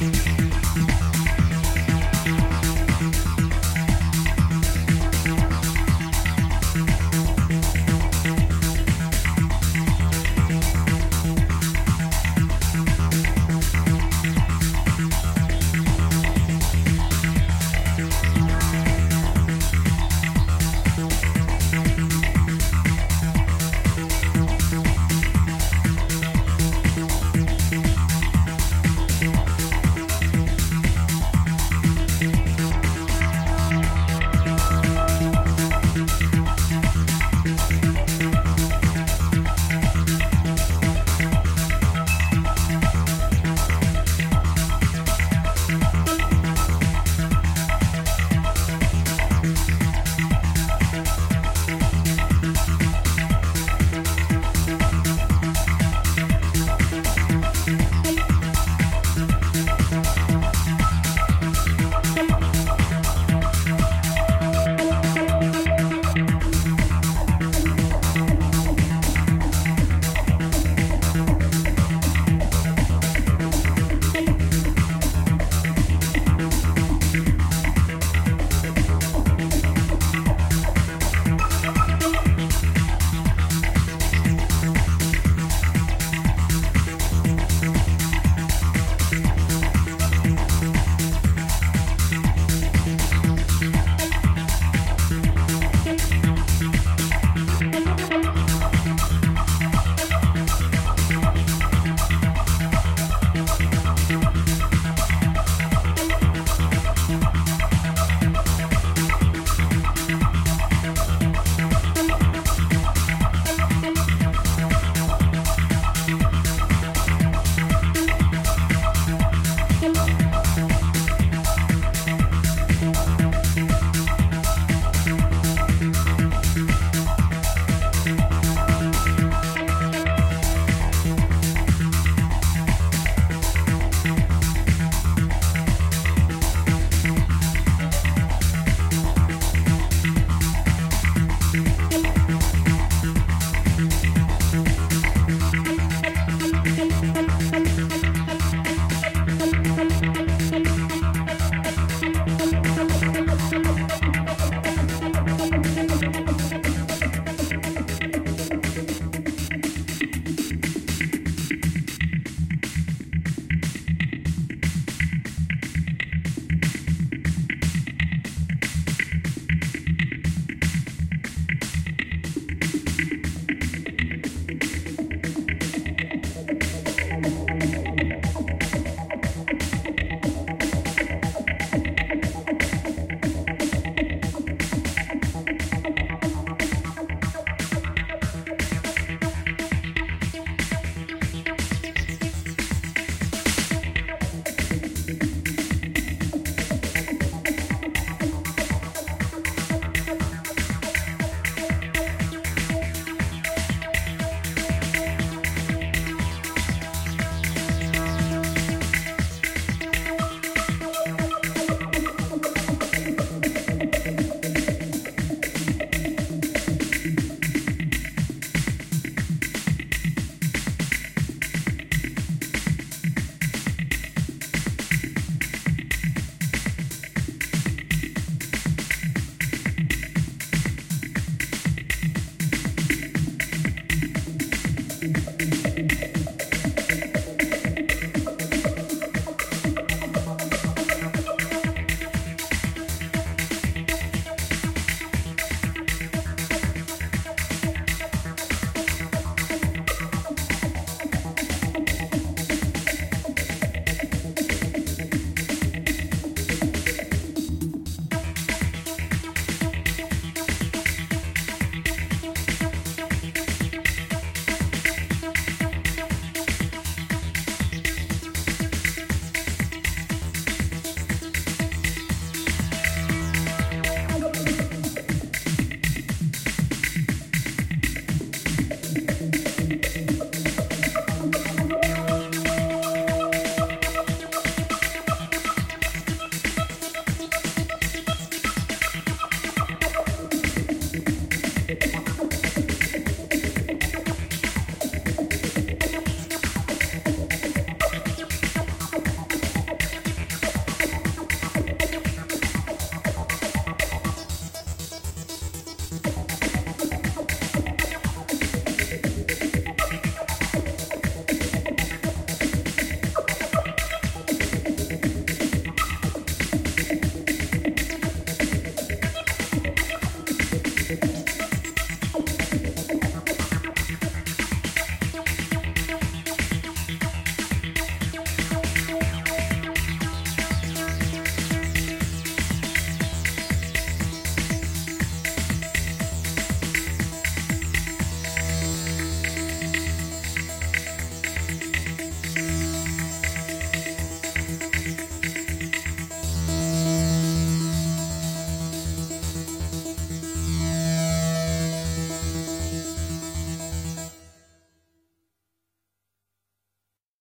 now. Música